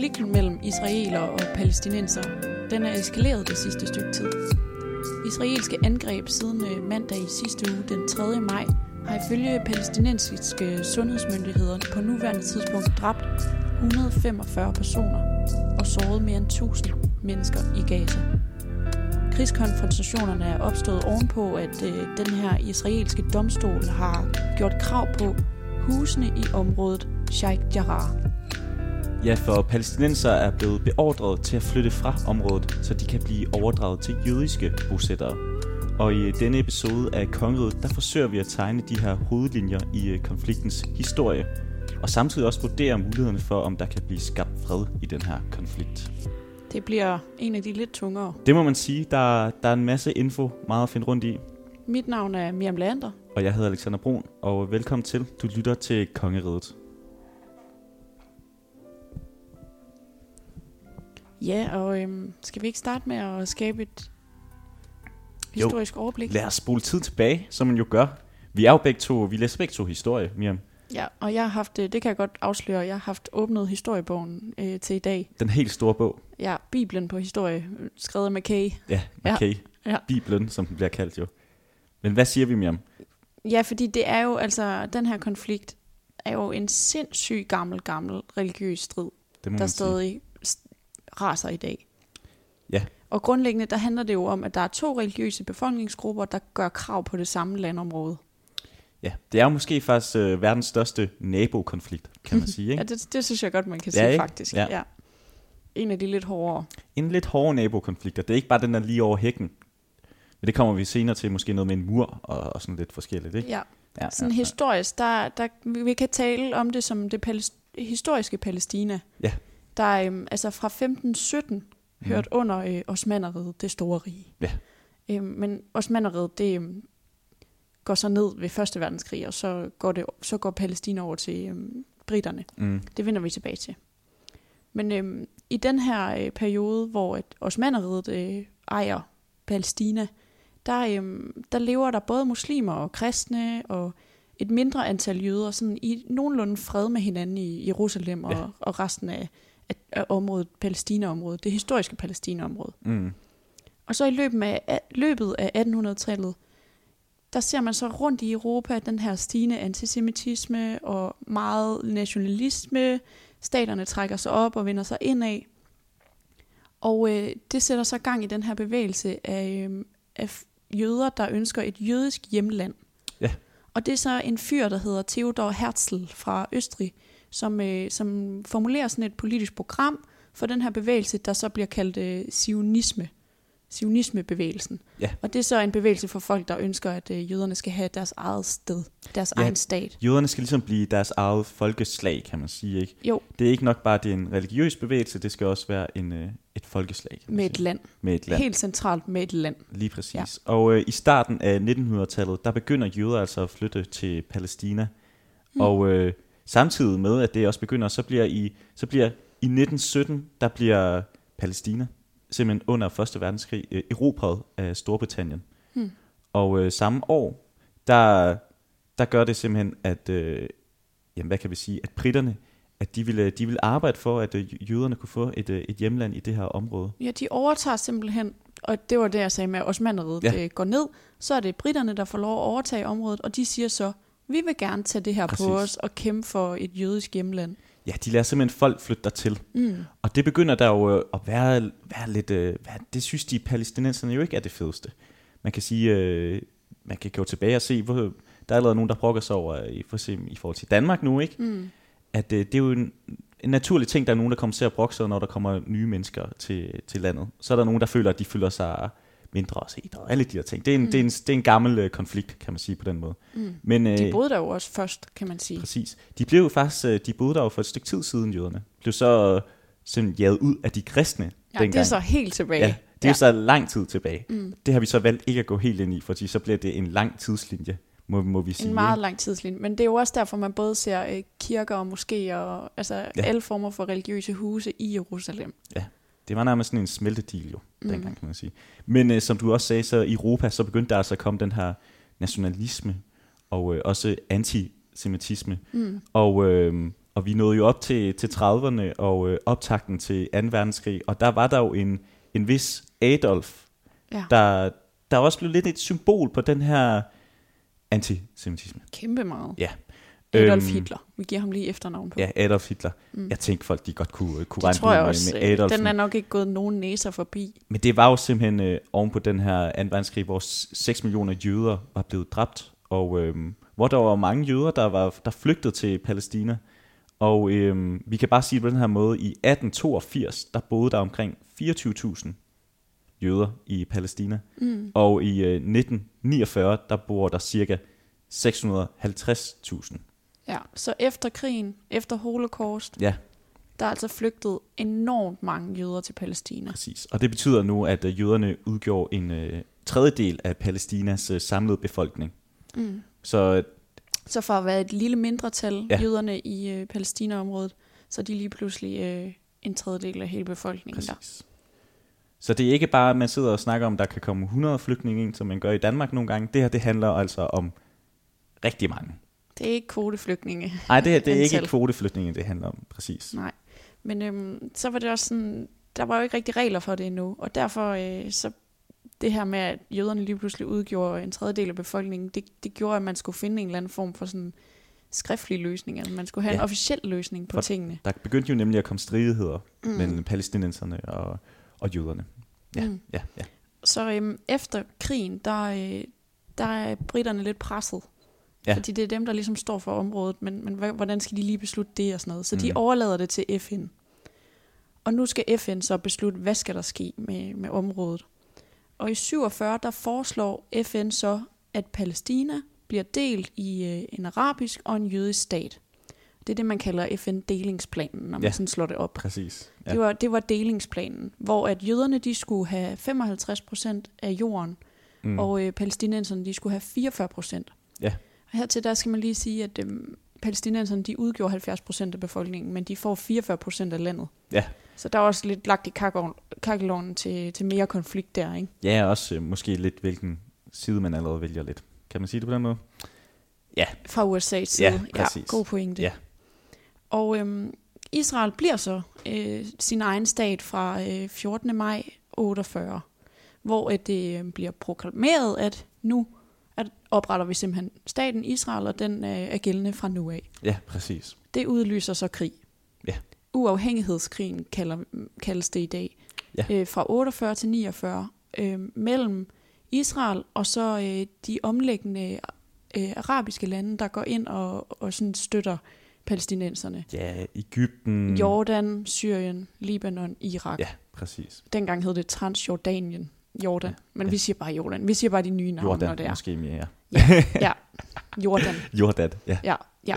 Konflikten mellem israeler og palæstinenser, den er eskaleret det sidste stykke tid. Israelske angreb siden øh, mandag i sidste uge, den 3. maj, har ifølge palæstinensiske sundhedsmyndigheder på nuværende tidspunkt dræbt 145 personer og såret mere end 1000 mennesker i Gaza. Krigskonfrontationerne er opstået ovenpå, at øh, den her israelske domstol har gjort krav på husene i området Sheikh Jarrah. Ja, for palæstinenser er blevet beordret til at flytte fra området, så de kan blive overdraget til jødiske bosættere. Og i denne episode af Kongeriget, der forsøger vi at tegne de her hovedlinjer i øh, konfliktens historie, og samtidig også vurdere mulighederne for, om der kan blive skabt fred i den her konflikt. Det bliver en af de lidt tungere. Det må man sige, der, der er en masse info, meget at finde rundt i. Mit navn er Miriam Lander. Og jeg hedder Alexander Brun, og velkommen til. Du lytter til Kongeriget. Ja, og øhm, skal vi ikke starte med at skabe et historisk jo, overblik? lad os spole tid tilbage, som man jo gør. Vi er jo begge to, vi læser begge to historie, Miriam. Ja, og jeg har haft, øh, det kan jeg godt afsløre, jeg har haft åbnet historiebogen øh, til i dag. Den helt store bog. Ja, Bibelen på historie, skrevet af McKay. Ja, McKay. Ja. Bibelen, som den bliver kaldt jo. Men hvad siger vi, Miriam? Ja, fordi det er jo, altså, den her konflikt er jo en sindssyg gammel, gammel religiøs strid, Det der man sige. Raser i dag. Ja. Og grundlæggende, der handler det jo om, at der er to religiøse befolkningsgrupper, der gør krav på det samme landområde. Ja, det er jo måske faktisk øh, verdens største nabokonflikt, kan man sige. Ikke? Ja, det, det synes jeg godt, man kan Ja, sige ikke? faktisk. Ja. Ja. En af de lidt hårdere. En lidt hård nabokonflikt, og det er ikke bare den der lige over hækken. Men det kommer vi senere til, måske noget med en mur og, og sådan lidt forskelligt, ikke? Ja. Ja, Sådan historisk, der, der, vi kan tale om det som det palæst, historiske Palæstina. Ja. Der er øhm, altså fra 1517 hørt under øh, Osmanneriget, det store rige. Ja. Øhm, men Osmanneriget, det øhm, går så ned ved Første Verdenskrig, og så går, det, så går Palæstina over til øhm, britterne. Mm. Det vender vi tilbage til. Men øhm, i den her øh, periode, hvor et Osmanneriget øh, ejer Palæstina, der, øhm, der lever der både muslimer og kristne og et mindre antal jøder sådan i nogenlunde fred med hinanden i Jerusalem og, Ja. og resten af, af, af området, Palæstina-området, det historiske Palæstina-område. Mm. Og så i løbet af, løbet af 1800-tallet, der ser man så rundt i Europa den her stigende antisemitisme og meget nationalisme. Staterne trækker sig op og vender sig indad. Og øh, det sætter så gang i den her bevægelse af, øh, af jøder, der ønsker et jødisk hjemland. Ja. Og det er så en fyr, der hedder Theodor Herzl fra Østrig, som, øh, som formulerer sådan et politisk program for den her bevægelse, der så bliver kaldt øh, sionisme. Sionismebevægelsen. Ja. Og det er så en bevægelse for folk, der ønsker, at øh, jøderne skal have deres eget sted, deres Ja. egen stat. Jøderne skal ligesom blive deres eget folkeslag, kan man sige, ikke? Jo, Det er ikke nok bare, at det er en religiøs bevægelse, det skal også være en, øh, et folkeslag. Med et sige. land. Med et land. Helt centralt med et land. Lige præcis. Ja. Og øh, i starten af 1900-tallet, der begynder jøder altså at flytte til Palæstina. Mm. Og øh, samtidig med, at det også begynder, så bliver i, så bliver i 1917, der bliver Palæstina simpelthen under Første Verdenskrig øh, erobret af Storbritannien. Hmm. Og øh, samme år, der, der gør det simpelthen, at, øh, jamen, hvad kan vi sige, at britterne, at de ville, de ville arbejde for, at øh, jøderne kunne få et, øh, et hjemland i det her område. Ja, de overtager simpelthen, og det var det, jeg sagde med, at Osmanneriget Ja. ja. går ned. Så er det britterne, der får lov at overtage området, og de siger så, vi vil gerne tage det her Præcis. på os og kæmpe for et jødisk hjemland. Ja, de lader simpelthen folk flytte dertil. Mm. Og det begynder der jo øh, at være, være lidt... Øh, være, det synes de palæstinenserne jo ikke er det fedeste. Man kan sige, øh, man kan gå tilbage og se, hvor, der er allerede nogen, der brokker sig over, i, for eksempel, i forhold til Danmark nu, ikke? Mm. At øh, det er jo en, en naturlig ting, der er nogen, der kommer til at brokke sig, når der kommer nye mennesker til, til landet. Så er der nogen, der føler, at de føler sig mindre set og alle de her ting. Det er en, mm. det er en, det er en gammel øh, konflikt, kan man sige på den måde. Mm. Men, øh, De boede der jo også først, kan man sige. Præcis. De blev faktisk, øh, de boede der jo for et stykke tid siden, jøderne. Blev så øh, simpelthen jaget ud af de kristne Ja, dengang. det er så helt tilbage. Ja, det er ja. så lang tid tilbage. Mm. Det har vi så valgt ikke at gå helt ind i, fordi så bliver det en lang tidslinje, må, må vi sige. En meget lang tidslinje. Men det er jo også derfor, man både ser øh, kirker og moskéer, og altså Ja. ja. alle former for religiøse huse i Jerusalem. Det var nærmest sådan en smeltedeal jo, Mm. dengang kan man sige. Men øh, som du også sagde, så i Europa, så begyndte der altså at komme den her nationalisme, og øh, også antisemitisme. Mm. Og øh, Og vi nåede jo op til, til 30'erne og øh, optakten til 2. verdenskrig, og der var der jo en, en vis Adolf, Ja. der, der også blev lidt et symbol på den her antisemitisme. Kæmpe meget. Ja. Adolf Øhm, Hitler. Vi giver ham lige efternavn på. Ja, Adolf Hitler. Mm. Jeg tænkte folk, de godt kunne, kunne det regne tror jeg med, også. med øh, Adolf. Den er nok ikke gået nogen næser forbi. Men det var jo simpelthen øh, oven på den her 2. verdenskrig, hvor s- 6 millioner jøder var blevet dræbt, og øhm, hvor der var mange jøder, der var der flygtede til Palæstina. Og øhm, vi kan bare sige på den her måde, i 1882, der boede der omkring 24.000 jøder i Palæstina. Mm. Og i øh, 1949, der bor der cirka 650.000. Ja, så efter krigen, efter holocaust, Ja, der er altså flygtet enormt mange jøder til Palæstina. præcis. Og det betyder nu, at øh, jøderne udgjorde en øh, tredjedel af Palæstinas øh, samlede befolkning. Mm. Så øh, Så for at være et lille mindretal, Ja. jøderne i øh, Palæstina-området, så er de lige pludselig øh, en tredjedel af hele befolkningen der. Præcis. Så det er ikke bare, at man sidder og snakker om, at der kan komme 100 flygtninge ind, som man gør i Danmark nogle gange. Det her, det handler altså om rigtig mange. Det er ikke kvoteflygtninge. Nej, det, det er ikke kvoteflygtninge, det handler om, præcis. Nej. Men øhm, så var det også sådan, der var jo ikke rigtig regler for det endnu, og derfor øh, så det her med, at jøderne lige pludselig udgjorde en tredjedel af befolkningen, det, det gjorde, at man skulle finde en eller anden form for sådan skriftlig løsning, altså man skulle have ja. en officiel løsning på For- tingene. Der begyndte jo nemlig at komme stridigheder Mm. mellem palæstinenserne og, og jøderne. Ja, mm. ja, ja. Så øhm, efter krigen, der, øh, der er britterne lidt presset. Ja. Fordi det er dem, der ligesom står for området, men, men hvordan skal de lige beslutte det og sådan noget? Så de Mm. overlader det til FN. Og nu skal FN så beslutte, hvad skal der ske med, med området. Og i 47, der foreslår FN så, at Palæstina bliver delt i øh, en arabisk og en jødisk stat. Det er det, man kalder FN-delingsplanen, når man Ja. sådan slår det op. Præcis. Ja. Det var, det var delingsplanen, hvor at jøderne de skulle have 55 procent af jorden, mm. og øh, palæstinenserne de skulle have 44 procent. Ja. Hertil der skal man lige sige, at øhm, palæstinenserne de udgjorde 70 procent af befolkningen, men de får 44 procent af landet. Ja. Så der er også lidt lagt i kakkelovnen til, til mere konflikt der, ikke? Ja, også øh, måske lidt, hvilken side man allerede vælger lidt. Kan man sige det på den måde? Fra USA's side. Ja, præcis. god pointe. Ja. Og øhm, Israel bliver så øh, sin egen stat fra øh, 14. maj 48, hvor det øh, bliver proklameret, at nu opretter vi simpelthen staten Israel, og den øh, er gældende fra nu af. Ja, præcis. Det udlyser så krig. Ja. Uafhængighedskrigen kalder, kaldes det i dag. Ja. Øh, fra 48 til 49 øh, mellem Israel og så øh, de omlæggende øh, arabiske lande, der går ind og, og sådan støtter palæstinenserne. Ja, Ægypten. Jordan, Syrien, Libanon, Irak. Ja, præcis. Dengang hed det Transjordanien. Jordan. Men Ja. vi siger bare Jordan. Vi siger bare de nye navne, når Jordan, det er. måske mere, ja. Ja, Jordan. Jordan, ja. Ja, ja.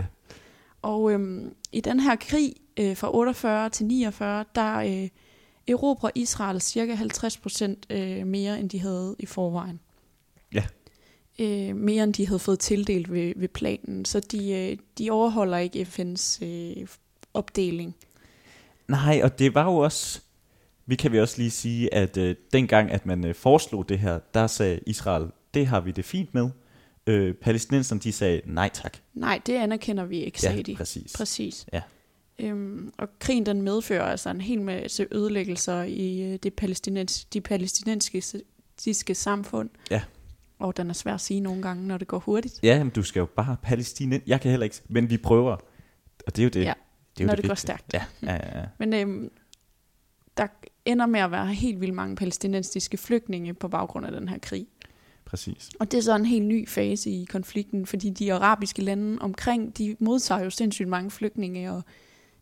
Og øhm, i den her krig øh, fra 48 til 49, der øh, erobrer Israel cirka 50 procent øh, mere, end de havde i forvejen. Ja. Øh, mere end de havde fået tildelt ved, ved planen. Så de, øh, de overholder ikke FN's øh, opdeling. Nej, og det var jo også, vi kan vi også lige sige, at øh, dengang, at man øh, foreslog det her, der sagde Israel, det har vi det fint med. Øh, palæstinenserne, de sagde, nej tak. Nej, det anerkender vi ikke, sagde Ja, de. præcis. Præcis. Ja. Øhm, og krigen den medfører altså en hel masse ødelæggelser i øh, det palæstinens, de palæstinensiske samfund. Ja. Og den er svær at sige nogle gange, når det går hurtigt. Ja, men du skal jo bare Palæstina. Jeg kan heller ikke, men vi prøver. Og det er jo det. Ja, det er jo når det går vigtige. stærkt. Ja, ja, ja, ja. Men øhm, der ender med at være helt vildt mange palæstinensiske flygtninge på baggrund af den her krig. præcis. Og det er så en helt ny fase i konflikten, fordi de arabiske lande omkring, de modtager jo sindssygt mange flygtninge, og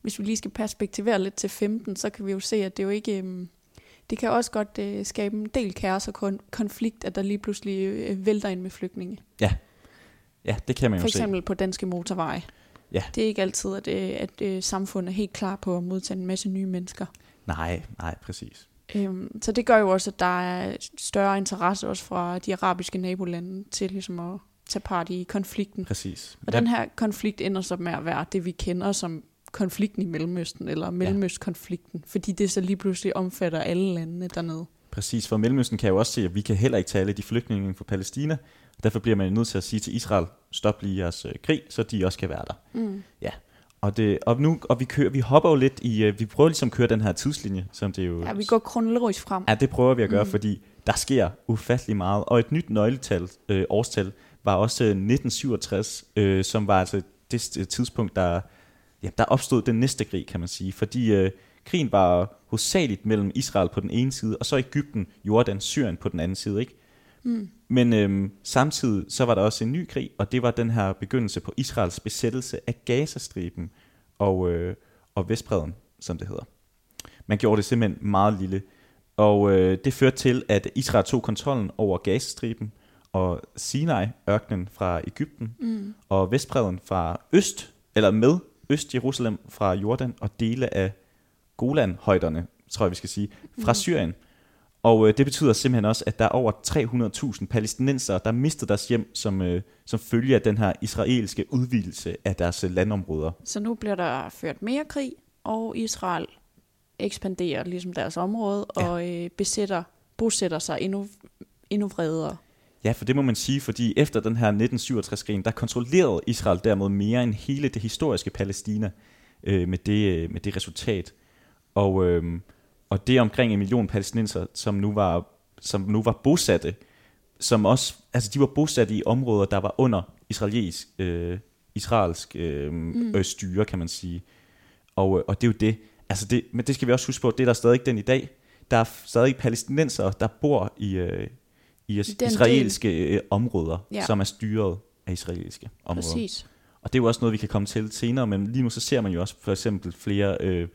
hvis vi lige skal perspektivere lidt til 15, så kan vi jo se, at det jo ikke... øhm, Det kan også godt øh, skabe en del kaos og kon- konflikt, at der lige pludselig øh, vælter ind med flygtninge. Ja, det kan man jo For se. eksempel på danske motorveje. Ja. Det er ikke altid, at, øh, at samfundet er helt klar på at modtage en masse nye mennesker. Nej, nej, præcis. Øhm, så det gør jo også, at der er større interesse også fra de arabiske nabolande til ligesom at tage part i konflikten. Præcis. Og den her konflikt ender så med at være det, vi kender som konflikten i Mellemøsten, eller Mellemøstkonflikten, fordi det så lige pludselig omfatter alle landene dernede. Præcis, for Mellemøsten kan jo også se, at vi kan heller ikke tage alle de flygtninge fra Palæstina. Derfor bliver man nødt til at sige til Israel, stop lige jeres øh, krig, så de også kan være der. Mm. Og, det, og nu, og vi, kører, vi hopper jo lidt i, uh, vi prøver ligesom at køre den her tidslinje, som det jo... Ja, vi går kronologisk frem. Ja, det prøver vi at gøre, mm. Fordi der sker ufattelig meget. Og et nyt nøgletal, øh, årstal, var også øh, 1967, øh, som var altså det tidspunkt, der, ja, der opstod den næste krig, kan man sige. Fordi øh, krigen var hovedsageligt mellem Israel på den ene side, og så Ægypten, Jordan, Syrien på den anden side, ikke? Mm. Men øhm, samtidig så var der også en ny krig, og det var den her begyndelse på Israels besættelse af Gazastriben og, øh, og Vestbredden, som det hedder. Man gjorde det simpelthen meget lille, og øh, det førte til, at Israel tog kontrollen over Gazastriben og Sinai-ørkenen fra Ægypten Mm. og Vestbredden fra øst, eller med Øst-Jerusalem fra Jordan og dele af Golan-højderne, tror jeg vi skal sige, fra Mm. Og øh, det betyder simpelthen også, at der er over 300.000 palæstinensere, der mister deres hjem som, øh, som følge af den her israelske udvidelse af deres øh, landområder. Så nu bliver der ført mere krig, og Israel ekspanderer ligesom deres område Ja. og øh, besætter, bosætter sig endnu, endnu vredere. Ja, for det må man sige, fordi efter den her 1967-krigen, der kontrollerede Israel dermed mere end hele det historiske Palæstina øh, med, det, øh, med det resultat. Og, øh, og det er omkring en million palæstinenser, som nu var, som nu var bosatte, som også, altså de var bosatte i områder, der var under israelsk, øh, israelsk øh, mm. øh, styre, kan man sige. Og, øh, og det er jo det, altså det, men det skal vi også huske på, det er der stadig den i dag. Der er stadig palæstinenser, der bor i, øh, i is- israelske øh, områder. Ja. som er styret af israelske områder. Præcis. Og det er jo også noget, vi kan komme til senere, men lige nu så ser man jo også for eksempel flere, øh,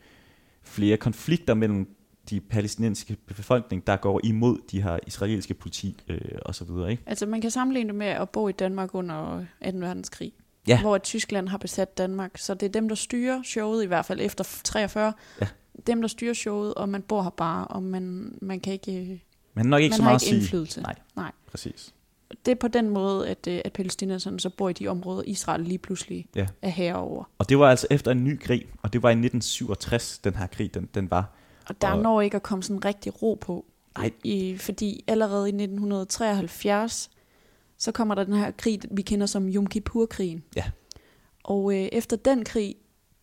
flere konflikter mellem de palæstinensiske befolkning, der går imod de her israelske politi øh, og så videre, ikke? Altså man kan sammenligne det med at bo i Danmark under 2. verdenskrig. Ja. Hvor Tyskland har besat Danmark. Så det er dem, der styrer showet, i hvert fald efter 43. Ja. Dem, der styrer showet, og man bor her bare, og man, man kan ikke... øh, Men nok ikke man så har meget ikke sige. indflydelse. Nej. Nej. Præcis. Det er på den måde, at, øh, at palæstinenserne så bor i de områder, Israel lige pludselig Ja. er herover. Og det var altså efter en ny krig, og det var i 1967, den her krig, den, den var. Og der Og- når ikke at komme sådan rigtig ro på. Nej. I, fordi allerede i 1973, så kommer der den her krig, vi kender som Yom Kippur-krigen. Ja. Og øh, efter den krig,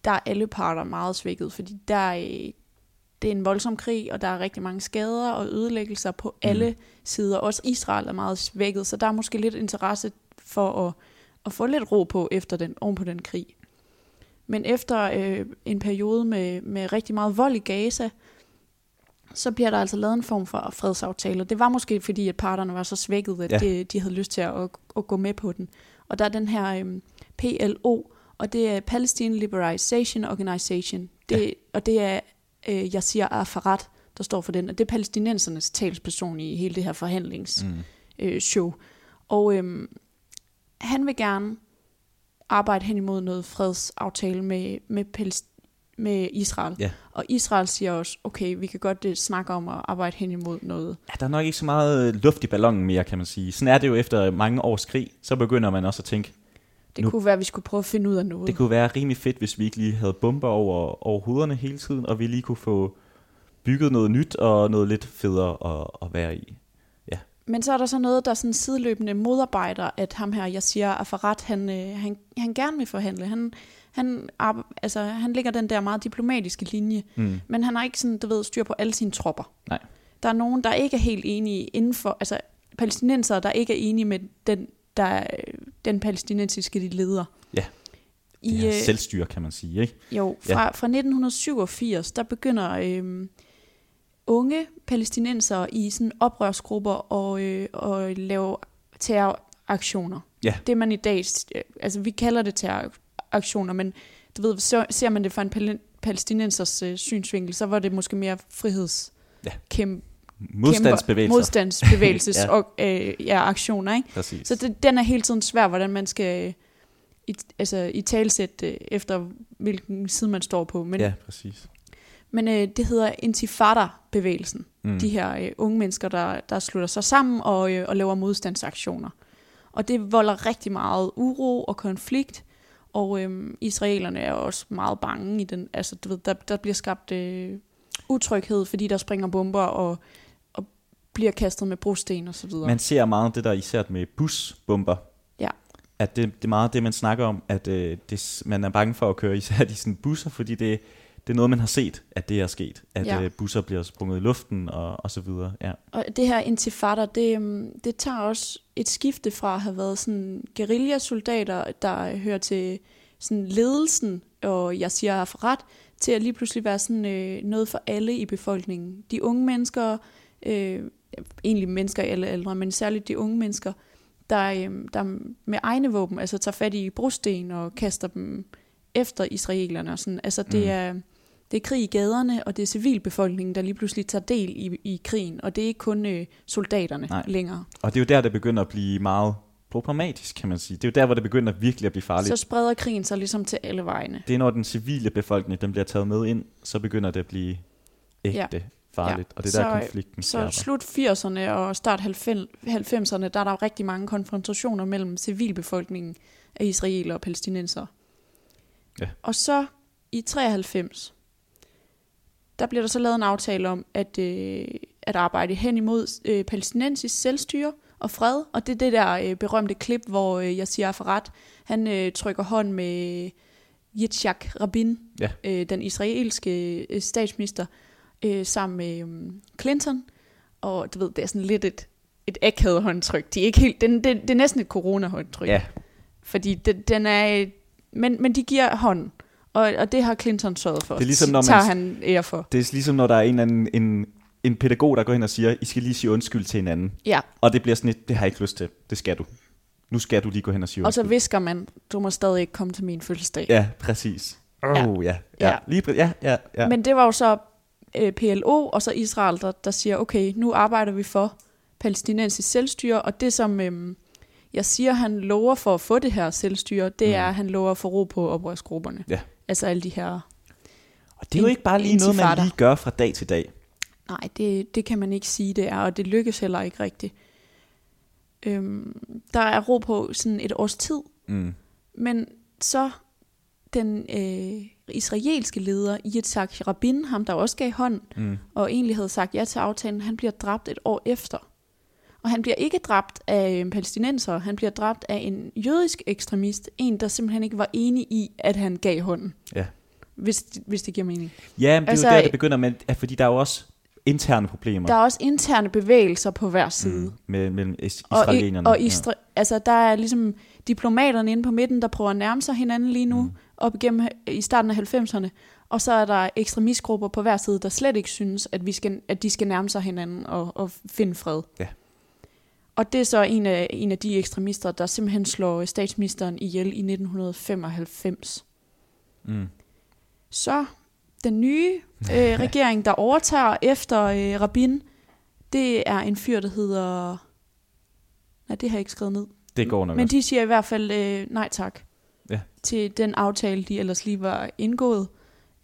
der er alle parter meget svækket, fordi der er, øh, det er en voldsom krig, og der er rigtig mange skader og ødelæggelser på Mm. alle sider. Også Israel er meget svækket, så der er måske lidt interesse for at, at få lidt ro på efter den, oven på den krig. Men efter øh, en periode med, med rigtig meget vold i Gaza, så bliver der altså lavet en form for fredsaftale. Det var måske fordi, at parterne var så svækket, at Ja. de, de havde lyst til at, at, at gå med på den. Og der er den her øhm, PLO, og det er Palestine Liberalization Organization. Det, ja. Og det er øh, Yasser Arafat, der står for den. Og det er palæstinensernes talsperson i hele det her forhandlingsshow. Mm. Øh, show. og øhm, han vil gerne arbejde hen imod noget fredsaftale med, med, Palæst- med Israel. Ja. Og Israel siger også, okay, vi kan godt uh, snakke om at arbejde hen imod noget. Ja, der er nok ikke så meget øh, luft i ballonen mere, kan man sige. Sådan er det jo efter mange års krig. Så begynder man også at tænke, Det Nu- kunne være, at vi skulle prøve at finde ud af noget. det kunne være rimelig fedt, hvis vi ikke lige havde bomber over, over hovederne hele tiden, og vi lige kunne få bygget noget nyt og noget lidt federe at, at være i. Men så er der så noget, der sådan sideløbende modarbejder, at ham her, jeg siger, Afarat, han, øh, han, han gerne vil forhandle. Han, han, altså, han ligger den der meget diplomatiske linje, Mm. men han har ikke sådan, du ved, styr på alle sine tropper. Nej. Der er nogen, der ikke er helt enige inden for, altså palæstinenser, der ikke er enige med den, der, er- den palæstinensiske leder. Ja. Det I, her øh, selvstyre, kan man sige, ikke? Jo, fra, ja. fra 1987, der begynder øhm, unge palæstinenser i sådan oprørsgrupper og, øh, og lave terroraktioner. Ja. Det man i dag, øh, altså vi kalder det terroraktioner, men du ved, så ser man det fra en palæ- palæstinensers øh, synsvinkel, så var det måske mere friheds Ja. kæmpe, Modstandsbevægelser. modstandsbevægelses Ja. og, øh, ja, aktioner, ikke? Præcis. Så det, den er hele tiden svær, hvordan man skal øh, i, altså, i talsæt øh, efter, hvilken side man står på. Men, ja, præcis. men øh, det hedder Intifada-bevægelsen. Mm. De her øh, unge mennesker, der, der slutter sig sammen og, øh, og laver modstandsaktioner. Og det volder rigtig meget uro og konflikt. Og øh, israelerne er også meget bange i den. Altså, du ved, der, der bliver skabt øh, utryghed, fordi der springer bomber og, og bliver kastet med brosten og så videre. Man ser meget det der især med busbomber. Ja. at det, det er meget det, man snakker om, at øh, det, man er bange for at køre især de sådan busser, fordi det, det er noget, man har set, at det er sket. At Ja. øh, busser bliver sprunget i luften og, og så videre. Ja. Og det her intifada, det, øhm, det tager også et skifte fra at have været sådan guerillasoldater, der hører til sådan ledelsen, og jeg siger jeg for ret, til at lige pludselig være sådan øh, noget for alle i befolkningen. De unge mennesker, øh, egentlig mennesker i alle aldre, men særligt de unge mennesker, der, øh, der med egne våben, altså tager fat i brosten og kaster dem efter israelerne. Og sådan. Altså det Mm. er... Det er krig i gaderne, og det er civilbefolkningen, der lige pludselig tager del i, i krigen. Og det er ikke kun øh, soldaterne Nej. længere. Og det er jo der, det begynder at blive meget problematisk, kan man sige. Det er jo der, hvor det begynder virkelig at blive farligt. Så spreder krigen sig ligesom til alle vegne. Det er, når den civile befolkning den bliver taget med ind, så begynder det at blive ægte Ja. farligt. Ja. Og det er der, Så- konflikten Så skaber. slut 80'erne og start 90'erne, der er der rigtig mange konfrontationer mellem civilbefolkningen af israeler og palæstinenser. Ja. Og så i 93, der bliver der så lavet en aftale om at, øh, at arbejde hen imod øh, palæstinensisk selvstyre og fred. Og det er det der øh, berømte klip, hvor øh, jeg siger ret, han øh, trykker hånd med Yitzhak Rabin, Ja. øh, den israelske øh, statsminister, øh, sammen med øh, Clinton. Og du ved, det er sådan lidt et, et akavet håndtryk. De er ikke helt, det, det, det er næsten et corona-håndtryk. Ja, Fordi det, den er... øh, Men, men de giver hånden. Og, og det har Clinton sørget for. Det er ligesom, når man- tager han ære for. det er ligesom, når der er en, eller anden, en, en pædagog, der går hen og siger, I skal lige sige undskyld til hinanden. Ja, Og det bliver sådan et, det har jeg ikke lyst til. Det skal du. Nu skal du lige gå hen og sige og så undskyld. visker man, du må stadig ikke komme til min fødselsdag. Ja, præcis. Oh, ja. Ja, ja. Ja. Lige, ja, ja, ja. Men det var jo så øh, PLO og så Israel, der, der siger, okay, nu arbejder vi for palæstinensisk selvstyre, og det som øh, jeg siger, han lover for at få det her selvstyre, det Mm. er, at han lover at få ro på oprørsgrupperne. Ja. Altså alle de her... og det er jo ikke bare lige noget, man lige gør fra dag til dag. Nej, det, det kan man ikke sige, det er, og det lykkes heller ikke rigtigt. Øhm, der er ro på sådan et års tid, Mm. men så den øh, israelske leder, Yitzhak Rabin, ham der også gav hånd, Mm. og egentlig havde sagt ja til aftalen, han bliver dræbt et år efter. Og han bliver ikke dræbt af en palæstinenser, han bliver dræbt af en jødisk ekstremist, en der simpelthen ikke var enig i, at han gav hånden. Ja. Hvis, hvis det giver mening. Ja, men det Altså, er jo der, det begynder med, fordi der er jo også interne problemer Der er også interne bevægelser på hver side. mm, med, mellem is- Og, i, og isra- altså, der er ligesom diplomaterne inde på midten, der prøver at nærme sig hinanden lige nu, Mm. mm. op igennem i starten af 90'erne. Og så er der ekstremistgrupper på hver side, der slet ikke synes, at, vi skal, at de skal nærme sig hinanden og, og finde fred. Ja. Og det er så en af, en af de ekstremister, der simpelthen slår statsministeren ihjel i 1995. Mm. Så den nye øh, regering, der overtager efter øh, Rabin, det er en fyr, der hedder... Nej, det har jeg ikke skrevet ned. Det går nok Men de siger i hvert fald øh, nej tak Ja. til den aftale, de ellers lige var indgået.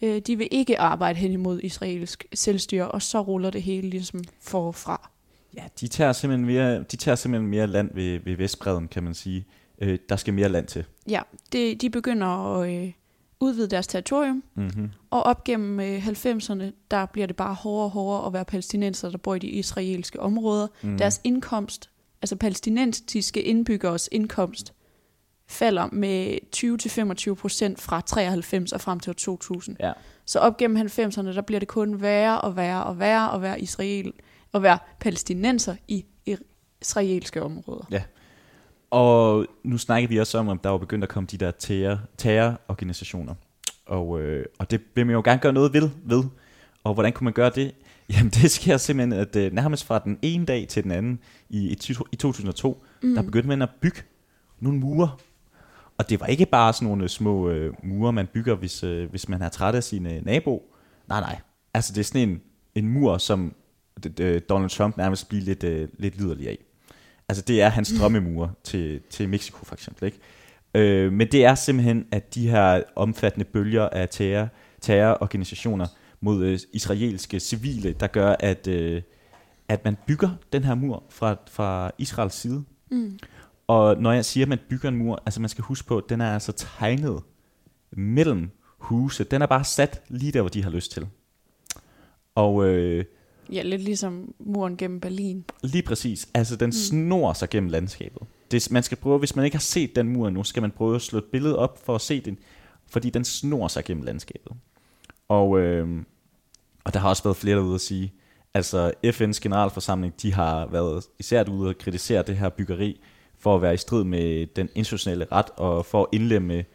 Øh, de vil ikke arbejde hen imod israelsk selvstyre, og så ruller det hele ligesom forfra. Ja, de tager simpelthen mere, de tager simpelthen mere land ved, ved Vestbreden, kan man sige. Øh, der skal mere land til. Ja, det, de begynder at øh, udvide deres territorium, Mm-hmm. og op gennem øh, 90'erne, der bliver det bare hårdere og hårdere at være palæstinenser, der bor i de israelske områder. Mm. Deres indkomst, altså palæstinensiske indbyggeres indkomst, falder med 20-25 procent fra 93 og frem til år 2000. Ja. Så op gennem 90'erne, der bliver det kun værre og værre og værre at være Israel, at være palæstinenser i israelske områder. Og nu snakker vi også om, at der var begyndt at komme de der terror, terrororganisationer. Og, øh, og det vil man jo gerne gøre noget ved, ved. Og hvordan kunne man gøre det? Jamen det sker simpelthen, at øh, nærmest fra den ene dag til den anden i, i, i 2002, mm. der begyndte man at bygge nogle mure. Og det var ikke bare sådan nogle små øh, mure, man bygger, hvis, øh, hvis man er træt af sin øh, nabo. Nej, nej. Altså det er sådan en, en mur, som Donald Trump nærmest bliver lidt, øh, lidt liderlig af. Altså det er hans drømmemure til, til Mexico for eksempel. Ikke? Øh, men det er simpelthen, at de her omfattende bølger af terror, terrororganisationer mod øh, israelske civile, der gør, at, øh, at man bygger den her mur fra, fra Israels side. Mm. Og når jeg siger, at man bygger en mur, altså man skal huske på, at den er altså tegnet mellem huse. Den er bare sat lige der, hvor de har lyst til. Og øh, Ja, lidt ligesom muren gennem Berlin. lige præcis, altså den mm. snor sig gennem landskabet. det, man skal prøve, hvis man ikke har set den mur nu, skal man prøve at slå et billede op for at se den, fordi den snor sig gennem landskabet. Og, øh, og der har også været flere derude at sige, altså FN's generalforsamling, de har været især ude og kritisere det her byggeri, for at være i strid med den internationale ret, og for at indlemme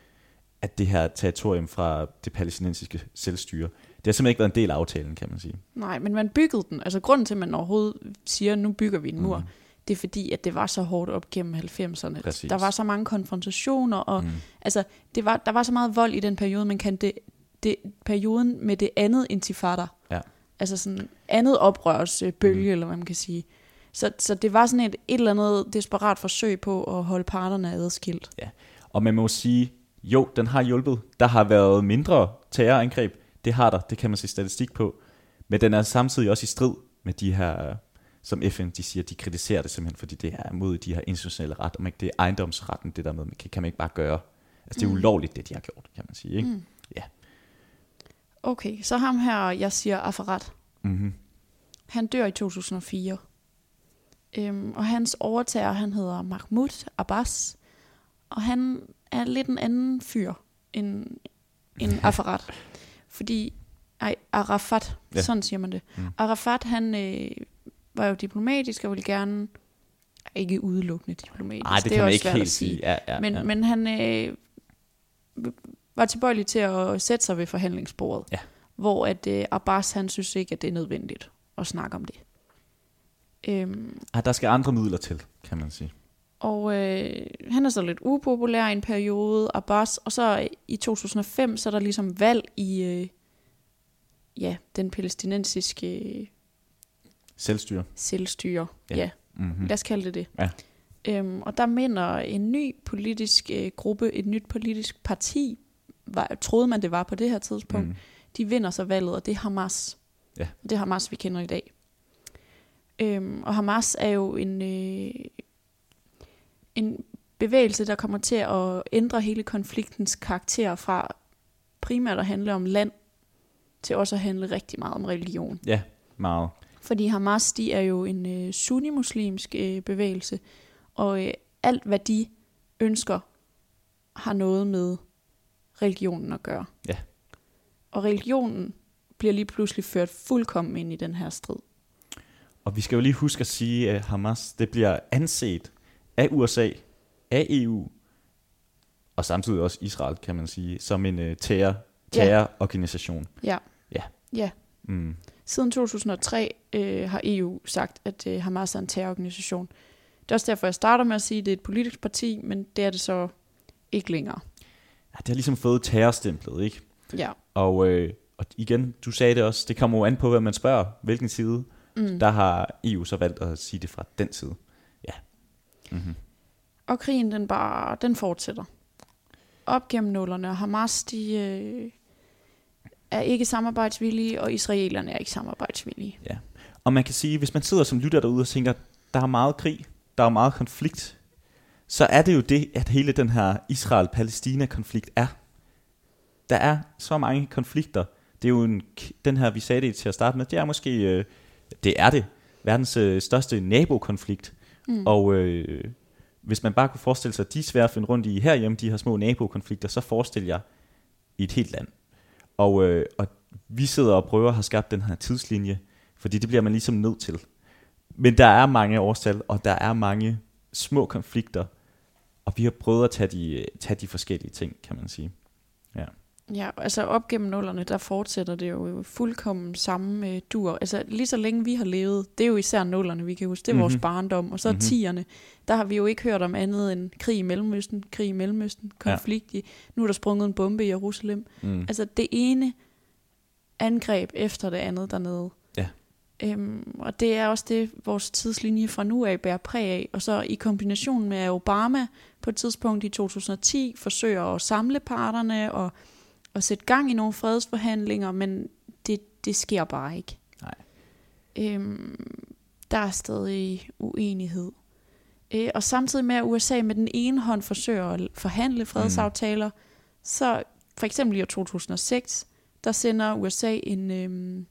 at det her territorium fra det palæstinensiske selvstyre. Det har simpelthen ikke været en del af aftalen, kan man sige. Nej, men man byggede den. Altså grunden til, at man overhovedet siger, at nu bygger vi en mur, mm. det er fordi, at det var så hårdt op gennem 90'erne. Præcis. Der var så mange konfrontationer, og Mm. altså, det var, der var så meget vold i den periode, man kan det, det perioden med det andet intifada. Ja. Altså sådan andet oprørsbølge, mm. eller hvad man kan sige. Så, så det var sådan et, et eller andet desperat forsøg på at holde parterne adskilt. Og man må sige, jo, den har hjulpet. Der har været mindre terrorangreb. Det har der, det kan man se statistik på. Men den er samtidig også i strid med de her, som FN de siger, de kritiserer det simpelthen, fordi det er mod de her internationale ret, og man, det er ejendomsretten, det der med, man kan, kan man ikke bare gøre. Altså det er Mm. ulovligt, det de har gjort, kan man sige. Ikke? Mm. Ja. Okay, så ham her, jeg siger Afarat. Mm-hmm. Han dør i 2004. Øhm, og hans overtager, han hedder Mahmoud Abbas. Og han er lidt en anden fyr end, end Afarat. Fordi, ej, Arafat, Ja. sådan siger man det. Mm. Arafat, han øh, var jo diplomatisk og ville gerne, ikke udelukkende diplomatisk. Ej, det, er kan man også ikke svært helt at sige. sige. Ja, ja, Men, ja. men han øh, var tilbøjelig til at sætte sig ved forhandlingsbordet. Ja. Hvor at øh, Abbas, han synes ikke, at det er nødvendigt at snakke om det. Øhm, Ah, der skal andre midler til, kan man sige. Og øh, han er så lidt upopulær i en periode, Abbas. Og så i 2005, så er der ligesom valg i øh, ja, den palæstinensiske Selvstyre. selvstyre. Ja. Ja. Mm-hmm. lad os kalde det det. Ja. Øhm, og der minder en ny politisk øh, gruppe, et nyt politisk parti, var, troede man det var på det her tidspunkt, Mm. de vinder så valget, og det er Hamas. Ja. Det er Hamas, vi kender i dag. Øhm, og Hamas er jo en, øh, en bevægelse, der kommer til at ændre hele konfliktens karakter fra primært at handle om land, til også at handle rigtig meget om religion. Ja, meget. Fordi Hamas, de er jo en øh, sunni-muslimsk øh, bevægelse, og øh, alt, hvad de ønsker, har noget med religionen at gøre. Ja. Og religionen bliver lige pludselig ført fuldkommen ind i den her strid. Og vi skal jo lige huske at sige, at Hamas det bliver anset af USA, af EU, og samtidig også Israel, kan man sige, som en uh, terror, terrororganisation. Ja. Ja. Ja. Mm. Siden 2003 øh, har EU sagt, at øh, Hamas er en terrororganisation. Det er også derfor, jeg starter med at sige, at det er et politisk parti, men det er det så ikke længere. Ja, det har ligesom fået terrorstemplet, ikke? Ja. Og, øh, og igen, du sagde det også, det kommer jo an på, hvad man spørger, hvilken side. Mm. Der har EU så valgt at sige det fra den side. Mm-hmm. Og krigen, den bare, den fortsætter. Op gennem nullerne, og Hamas, de øh, er ikke samarbejdsvillige, og israelerne er ikke samarbejdsvillige. Ja. Og man kan sige, hvis man sidder som lytter derude og tænker, der er meget krig, der er meget konflikt, så er det jo det, at hele den her Israel-Palæstina-konflikt er. Der er så mange konflikter. Det er jo en, den her, vi sagde det til at starte med, det er måske, øh, det er det, verdens øh, største nabokonflikt. Mm. Og øh, hvis man bare kunne forestille sig, at de er svære at finde rundt i herhjemme, de her små nabokonflikter, så forestil jer i et helt land. Og, øh, og vi sidder og prøver at have skabt den her tidslinje, fordi det bliver man ligesom nødt til. Men der er mange årstal, og der er mange små konflikter, og vi har prøvet at tage de, øh, tage de forskellige ting, kan man sige. Ja, altså op gennem nullerne, der fortsætter det jo fuldkommen samme øh, dur. Altså lige så længe vi har levet, det er jo især nullerne, vi kan huske, det er mm-hmm. vores Mhm. barndom. Og så Mhm. mm-hmm. tierne, der har vi jo ikke hørt om andet end krig i Mellemøsten, krig i Mellemøsten, konflikt i, nu er der sprunget en bombe i Jerusalem. Mm. Altså det ene angreb efter det andet dernede. Ja. Øhm, og det er også det, vores tidslinje fra nu af bærer præg af. Og så i kombination med Obama på et tidspunkt i 2010 forsøger at samle parterne og, og sætte gang i nogle fredsforhandlinger, men det, det sker bare ikke. Nej. Øhm, der er stadig uenighed. Øh, og samtidig med, at USA med den ene hånd forsøger at forhandle fredsaftaler, mm. så for eksempel i år 2006, der sender USA en øhm,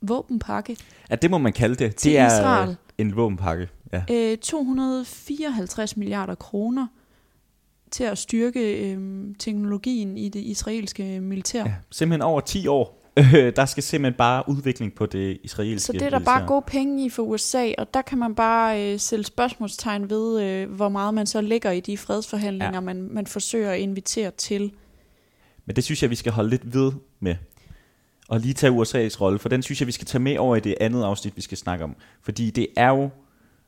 våbenpakke Ja, det må man kalde det. til det er Israel. en våbenpakke. Ja. Øh, 254 milliarder kroner til at styrke øh, teknologien i det israelske militær. Ja, simpelthen over 10 år. Øh, der skal simpelthen bare udvikling på det israelske Så det er der militær. bare gode penge i for USA, og der kan man bare øh, sætte spørgsmålstegn ved, øh, hvor meget man så lægger i de fredsforhandlinger, Ja. man, man forsøger at invitere til. Men det synes jeg, vi skal holde lidt ved med. Og lige tage USA's rolle, for den synes jeg, vi skal tage med over i det andet afsnit, vi skal snakke om. Fordi det er jo,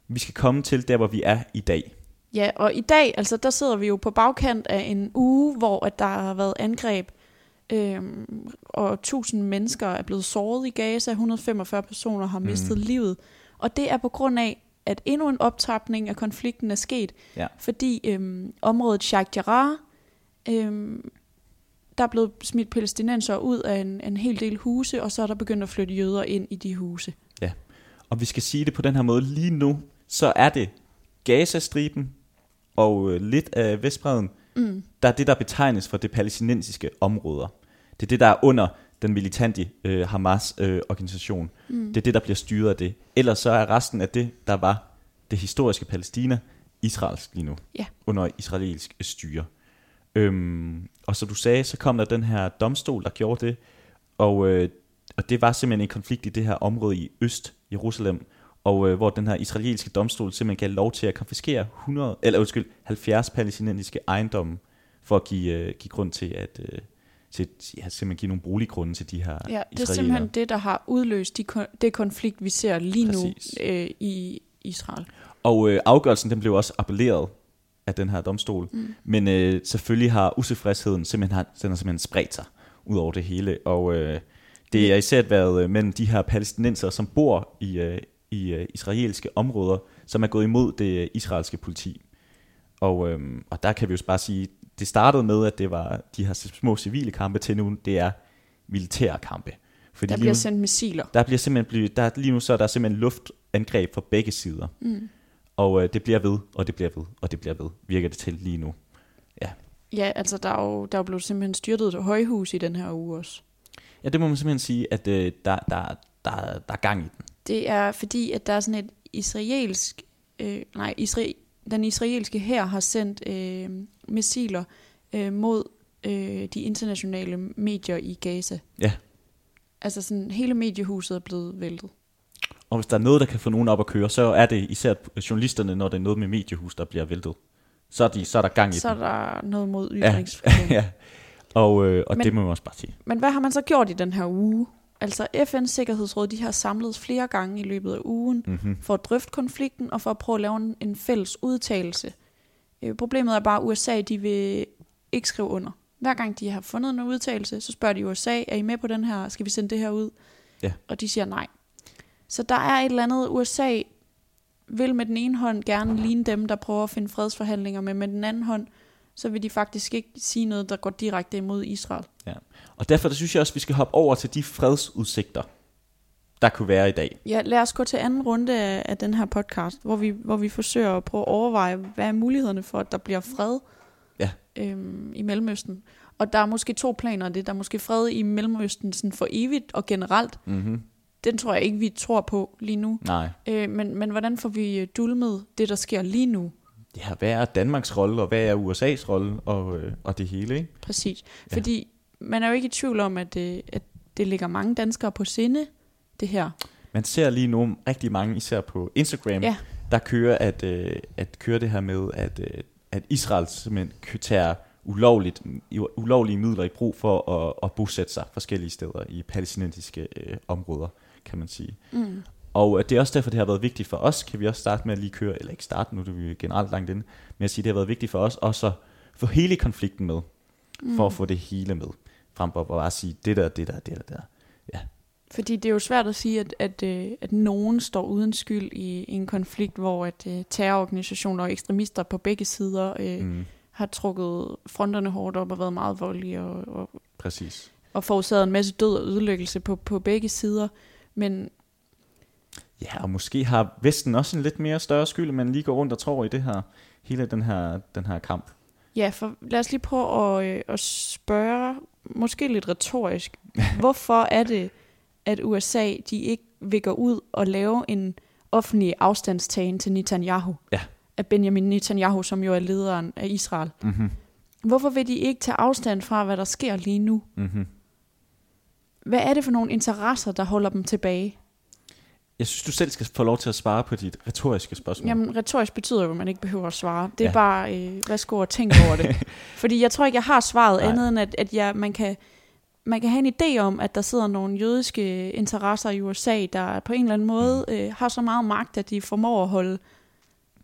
vi skal komme til der, hvor vi er i dag. Ja, og i dag, altså der sidder vi jo på bagkant af en uge, hvor at der har været angreb, øhm, og 1000 mennesker er blevet såret i Gaza, 145 personer har mistet Mhm. livet. Og det er på grund af, at endnu en optrapning af konflikten er sket, Ja. fordi øhm, området Sheikh Jarrah, øhm, der er blevet smidt palæstinenser ud af en, en hel del huse, og så er der begyndt at flytte jøder ind i de huse. Og vi skal sige det på den her måde. Lige nu, så er det Gazastriben og øh, lidt af Vestbreden, Mm. der er det, der betegnes for det palæstinensiske områder. Det er det, der er under den militante øh, Hamas-organisation. Mm. Det er det, der bliver styret af det. Ellers så er resten af det, der var det historiske Palæstina, Israels lige nu. Ja. Under israelsk styre. Øhm, og som du sagde, så kom der den her domstol, der gjorde det. Og, øh, og det var simpelthen en konflikt i det her område i Øst-Jerusalem, og øh, hvor den her israelske domstol simpelthen gav lov til at konfiskere 100, eller undskyld, 70 palæstinensiske ejendomme, for at give, øh, give grund til at øh, til, ja, simpelthen give nogle boliggrunde til de her Ja, det er simpelthen det, der har udløst de, det konflikt, vi ser lige Præcis. nu øh, i Israel. Og øh, afgørelsen den blev også appelleret af den her domstol. Mm. Men øh, selvfølgelig har utilfredsheden simpelthen, har, den har simpelthen spredt sig ud over det hele. Og øh, det er især været øh, mellem de her palæstinenser, som bor i, øh, i øh, israelske områder, som er gået imod det øh, israelske politi. Og, øh, og der kan vi jo bare sige, det startede med, at det var de her små civile kampe til nu, det er militære kampe. Fordi Der bliver nu- sendt missiler. der bliver simpelthen der, lige nu så er der simpelthen luftangreb fra begge sider. Mm. Og øh, det bliver ved, og det bliver ved, og det bliver ved, virker det til lige nu. Ja, altså der er jo, der er blevet simpelthen styrtet et højhus i den her uge også. Ja, det må man simpelthen sige, at øh, der, der, der, der er gang i den. Det er fordi, at der er sådan et israelsk, øh, nej, Isra- den israelske her har sendt øh, missiler øh, mod øh, de internationale medier i Gaza. Ja. Altså sådan, hele mediehuset er blevet væltet. Og hvis der er noget, der kan få nogen op at køre, så er det især journalisterne, når det er noget med mediehus, der bliver væltet. Så er, de, så er der gang i Så er den. der noget mod Ja. ytringsfriheden. ja. Og, øh, og Men- det må man også bare sige. Men hvad har man så gjort i den her uge? Altså FN's Sikkerhedsråd, de har samlet flere gange i løbet af ugen Mm-hmm. for at drøfte konflikten og for at prøve at lave en, en fælles udtalelse. Øh, problemet er bare, at USA de vil ikke skrive under. Hver gang de har fundet en udtalelse, så spørger de USA, er I med på den her? Skal vi sende det her ud? Ja. Og de siger nej. Så der er et eller andet, USA vil med den ene hånd gerne ligne dem, der prøver at finde fredsforhandlinger med, med den anden hånd, så vil de faktisk ikke sige noget, der går direkte imod Israel. Og derfor der synes jeg også, at vi skal hoppe over til de fredsudsigter, der kunne være i dag. Ja, lad os gå til anden runde af, af den her podcast, hvor vi, hvor vi forsøger at prøve at overveje, hvad er mulighederne for, at der bliver fred Ja. øhm, i Mellemøsten. Og der er måske to planer af det. Der er måske fred i Mellemøsten sådan for evigt og generelt. Mm-hmm. Den tror jeg ikke, vi tror på lige nu. Nej. Øh, men, men hvordan får vi øh, dulmet det, der sker lige nu? Ja, hvad er Danmarks rolle, og hvad er USA's rolle, og, øh, og det hele, ikke? Præcis. Ja. Fordi man er jo ikke i tvivl om, at, øh, at det ligger mange danskere på sinde, det her. Man ser lige nu rigtig mange, især på Instagram, Ja. der kører at, øh, at køre det her med, at, øh, at Israel simpelthen tager ulovligt, ulovlige midler i brug for at, at bosætte sig forskellige steder i palæstinensiske øh, områder, kan man sige. Mm. Og øh, det er også derfor, det har været vigtigt for os, kan vi også starte med at lige køre, eller ikke starte, nu er vi generelt langt inde, men at sige, det har været vigtigt for os også at få hele konflikten med, mm. for at få det hele med, frem for at bare sige, det der, det der, det der, det der. Fordi det er jo svært at sige, at, at, øh, at nogen står uden skyld i, en konflikt, hvor at uh, terrororganisationer og ekstremister på begge sider øh. Mm, har trukket fronterne hårdt op og været meget voldelige og, og, præcis. og forårsaget en masse død og ødelæggelse på, på begge sider. Men Ja, og måske har Vesten også en lidt mere større skyld, man lige går rundt og tror i det her, hele den her, den her kamp. ja, for lad os lige prøve at, øh, at spørge, måske lidt retorisk, hvorfor er det, at USA de ikke vil gå ud og lave en offentlige afstandstagen til Netanyahu. Ja. Af Benjamin Netanyahu, som jo er lederen af Israel. Mm-hmm. Hvorfor vil de ikke tage afstand fra, hvad der sker lige nu? Mm-hmm. Hvad er det for nogle interesser, der holder dem tilbage? Jeg synes, du selv skal få lov til at svare på dit retoriske spørgsmål. Jamen, retorisk betyder jo, at man ikke behøver at svare. Det er Ja. bare, øh, værsgo og tænk over det. Fordi jeg tror ikke, jeg har svaret Nej. andet end, at, at jeg, man, kan, man kan have en idé om, at der sidder nogle jødiske interesser i USA, der på en eller anden måde øh, har så meget magt, at de formår at holde,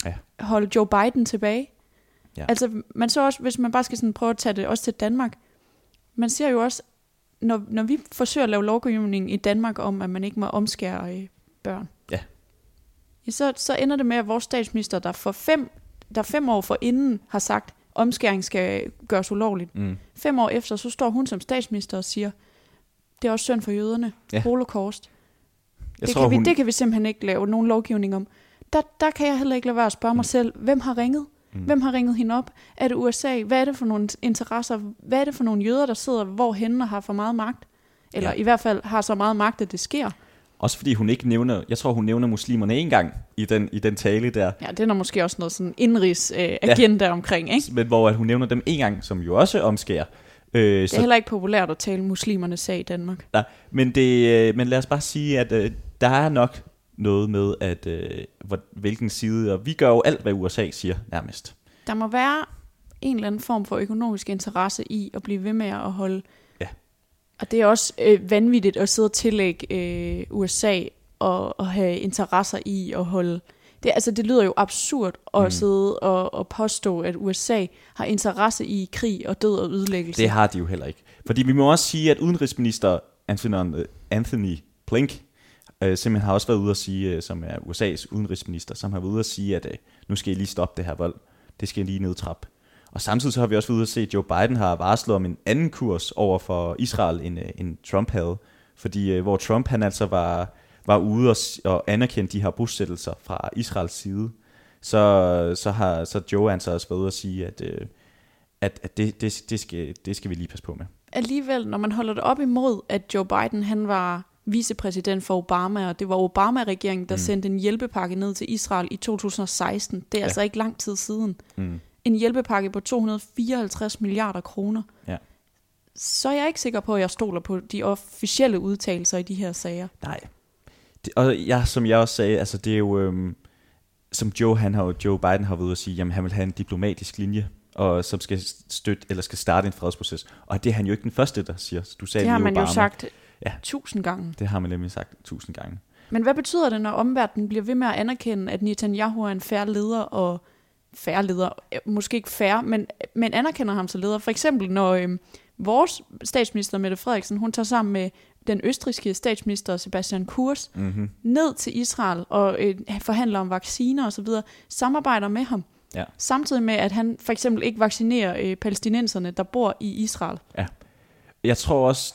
Ja. holde Joe Biden tilbage. Ja. Altså, man så også, hvis man bare skal sådan prøve at tage det også til Danmark, man ser jo også, når, når vi forsøger at lave lovgivning i Danmark om, at man ikke må omskære øh, børn, Ja. ja, så, så ender det med, at vores statsminister, der for fem, der fem år for inden har sagt, omskæring skal gøres ulovligt. Mm. Fem år efter, så står hun som statsminister og siger, det er også synd for jøderne. Ja. Holocaust. Jeg det, tror, kan vi, hun... det kan vi simpelthen ikke lave nogen lovgivning om. Der, der kan jeg heller ikke lade være at spørge mig selv, hvem har ringet? Mm. Hvem har ringet hende op? Er det USA? Hvad er det for nogle interesser? Hvad er det for nogle jøder, der sidder hvorhen og har for meget magt? Eller Ja. i hvert fald har så meget magt, at det sker. Også fordi hun ikke nævner, jeg tror hun nævner muslimerne en gang i den, i den tale der, Ja, det er der måske også noget sådan indrigs øh, agenda ja. omkring, ikke? men hvor at hun nævner dem en gang, som jo også omskærer. Øh, Det er så, heller ikke populært at tale muslimernes sag i Danmark. nej, men, det, øh, men lad os bare sige, at øh, der er nok noget med, at øh, hvor, hvilken side, og vi gør jo alt, hvad USA siger nærmest. Der må være en eller anden form for økonomisk interesse i at blive ved med at holde... Og det er også øh, vanvittigt at sidde og tillægge øh, USA og, og have interesser i at holde... Det, altså, det lyder jo absurd at Mm. mm. sidde og, og påstå, at USA har interesse i krig og død og ødelæggelse. Det har de jo heller ikke. Fordi vi må også sige, at udenrigsminister Anthony, Anthony Blink øh, simpelthen har også været ude at sige, øh, som er USA's udenrigsminister, som har været ude at sige, at øh, nu skal I lige stoppe det her vold. Det skal I lige nedtrappe. Og samtidig så har vi også været ude at se, at Joe Biden har varslet om en anden kurs over for Israel, end, øh, end Trump havde. Fordi øh, hvor Trump han altså var, var ude og, og anerkendte de her bosættelser fra Israels side, så, så har så Joe altså også været ude at sige, at, øh, at, at det, det, det, skal, det skal vi lige passe på med. Alligevel, når man holder det op imod, at Joe Biden han var vicepræsident for Obama, og det var Obama-regeringen, der Mm. sendte en hjælpepakke ned til Israel i 2016. Det er ja. altså ikke lang tid siden. Mm. En hjælpepakke på 254 milliarder kroner. Ja. Så er jeg ikke sikker på, at jeg stoler på de officielle udtalelser i de her sager. Nej. Det, og ja, som jeg også sagde, altså det er jo, øhm, som Joe, han har, jo- Joe Biden har været ude at sige, jamen han vil have en diplomatisk linje, og som skal støtte, eller skal starte en fredsproces. Og det er han jo ikke den første, der siger. Du sagde Det har man jo sagt Ja. tusind gange. Det har man nemlig sagt tusind gange. Men hvad betyder det, når omverdenen bliver ved med at anerkende, at Netanyahu er en færre leder, og færre leder, øh, måske ikke færre, men, men anerkender ham som leder? For eksempel, når øh, vores statsminister, Mette Frederiksen, hun tager sammen med den østrigske statsminister, Sebastian Kurz, Mm-hmm. ned til Israel og øh, forhandler om vacciner osv., samarbejder med ham. Ja. Samtidig med, at han for eksempel ikke vaccinerer øh, palæstinenserne, der bor i Israel. Jeg tror også,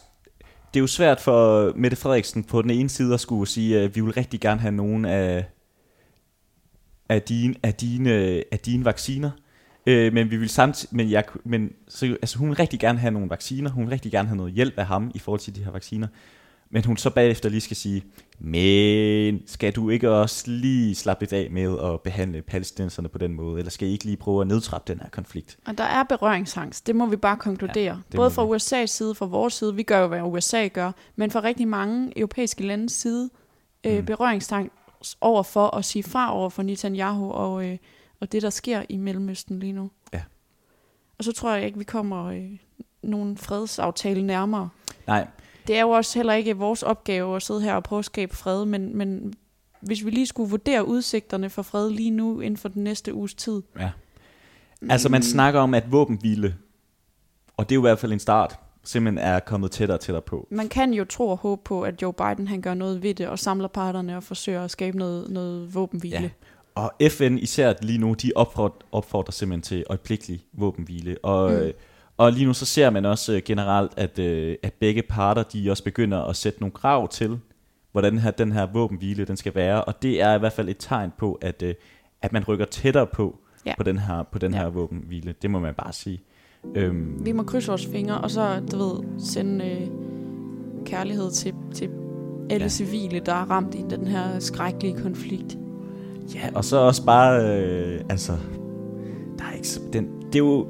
det er jo svært for Mette Frederiksen på den ene side at skulle sige, at vi vil rigtig gerne have nogen af, af, dine, af, dine, af dine vacciner. Øh, men vi vil samtidig, men, jeg, men så, altså, hun vil rigtig gerne have nogle vacciner, hun vil rigtig gerne have noget hjælp af ham i forhold til de her vacciner. Men hun så bagefter lige skal sige, men skal du ikke også lige slappe lidt af med at behandle palæstinenserne på den måde, eller skal I ikke lige prøve at nedtrappe den her konflikt? Og der er berøringsangst, det må vi bare konkludere. Ja, Både fra USA's side, fra vores side, vi gør jo, hvad USA gør, men fra rigtig mange europæiske landes side, øh, Mm. berøringsangst over for at sige fra over for Netanyahu og, øh, og det, der sker i Mellemøsten lige nu. Ja. Og så tror jeg ikke, vi kommer øh, nogen fredsaftale nærmere. Nej, Det er jo også heller ikke vores opgave at sidde her og prøve at skabe fred, men, men hvis vi lige skulle vurdere udsigterne for fred lige nu inden for den næste uges tid. Ja. Altså man snakker om, at våbenhvile, og det er jo i hvert fald en start, simpelthen er kommet tættere og tættere på. Man kan jo tro og håbe på, at Joe Biden han gør noget ved det, og samler parterne og forsøger at skabe noget, noget våbenhvile. Ja. Og FN især lige nu, de opfordrer, opfordrer simpelthen til øjeblikkelig våbenhvile. Og, Mm. mm. og lige nu så ser man også øh, generelt, at, øh, at begge parter, de også begynder at sætte nogle krav til, hvordan her, den her våbenhvile den skal være. Og det er i hvert fald et tegn på, at, øh, at man rykker tættere på, Ja. på den her, på den Ja. her våbenhvile. Det må man bare sige. Øhm, Vi må krydse vores fingre, og så, du ved, sende øh, kærlighed til, til alle Ja. civile, der er ramt i den her skrækkelige konflikt. Ja, og så også bare, øh, altså, der er ikke den, det er jo,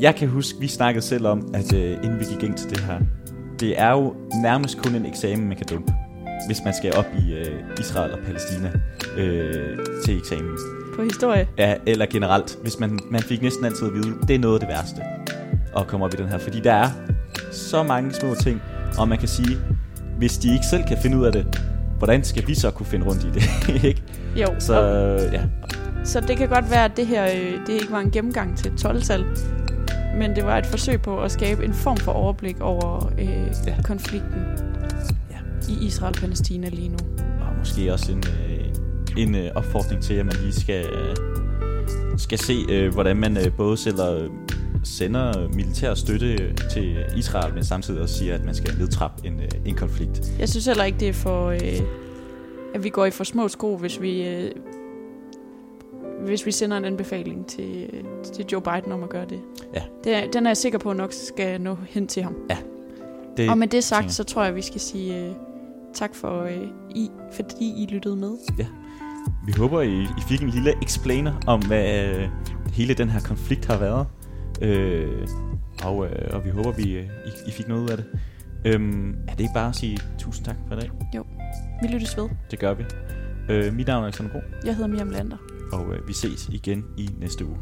jeg kan huske, vi snakkede selv om, at øh, inden vi gik ind til det her, det er jo nærmest kun en eksamen, man kan dumpe, hvis man skal op i øh, Israel og Palæstina øh, til eksamen. På historie. Ja, eller generelt, hvis man, man fik næsten altid at vide, det er noget af det værste at komme op i den her, fordi der er så mange små ting, og man kan sige, hvis de ikke selv kan finde ud af det, hvordan skal vi så kunne finde rundt i det, ikke? Jo, Så ja, så det kan godt være, at det her øh, det ikke var en gennemgang til et 12-tal, men det var et forsøg på at skabe en form for overblik over øh, Ja. konflikten Ja. i Israel og Palæstina lige nu. og måske også en, øh, en øh, opfordring til, at man lige skal, øh, skal se, øh, hvordan man øh, både sælger, sender militær støtte til Israel, men samtidig også siger, at man skal nedtrappe en, øh, en konflikt. Jeg synes heller ikke, det er for, øh, at vi går i for små sko, hvis vi, øh, hvis vi sender en anbefaling til, øh, til Joe Biden om at gøre det. Ja. det den er jeg sikker på nok skal nå hen til ham. Det, Og med det sagt, så tror jeg, vi skal sige øh, tak for, øh, I, fordi I lyttede med. Vi håber, I, I fik en lille explainer om, hvad øh, hele den her konflikt har været. Øh, og, øh, og vi håber, vi, øh, I, I fik noget ud af det. Øhm, er det ikke bare at sige tusind tak for i dag? Vi lyttes ved. Det gør vi. Øh, mit navn er Alexander Bro, Jeg hedder Miriam Lander. og øh, vi ses igen i næste uge.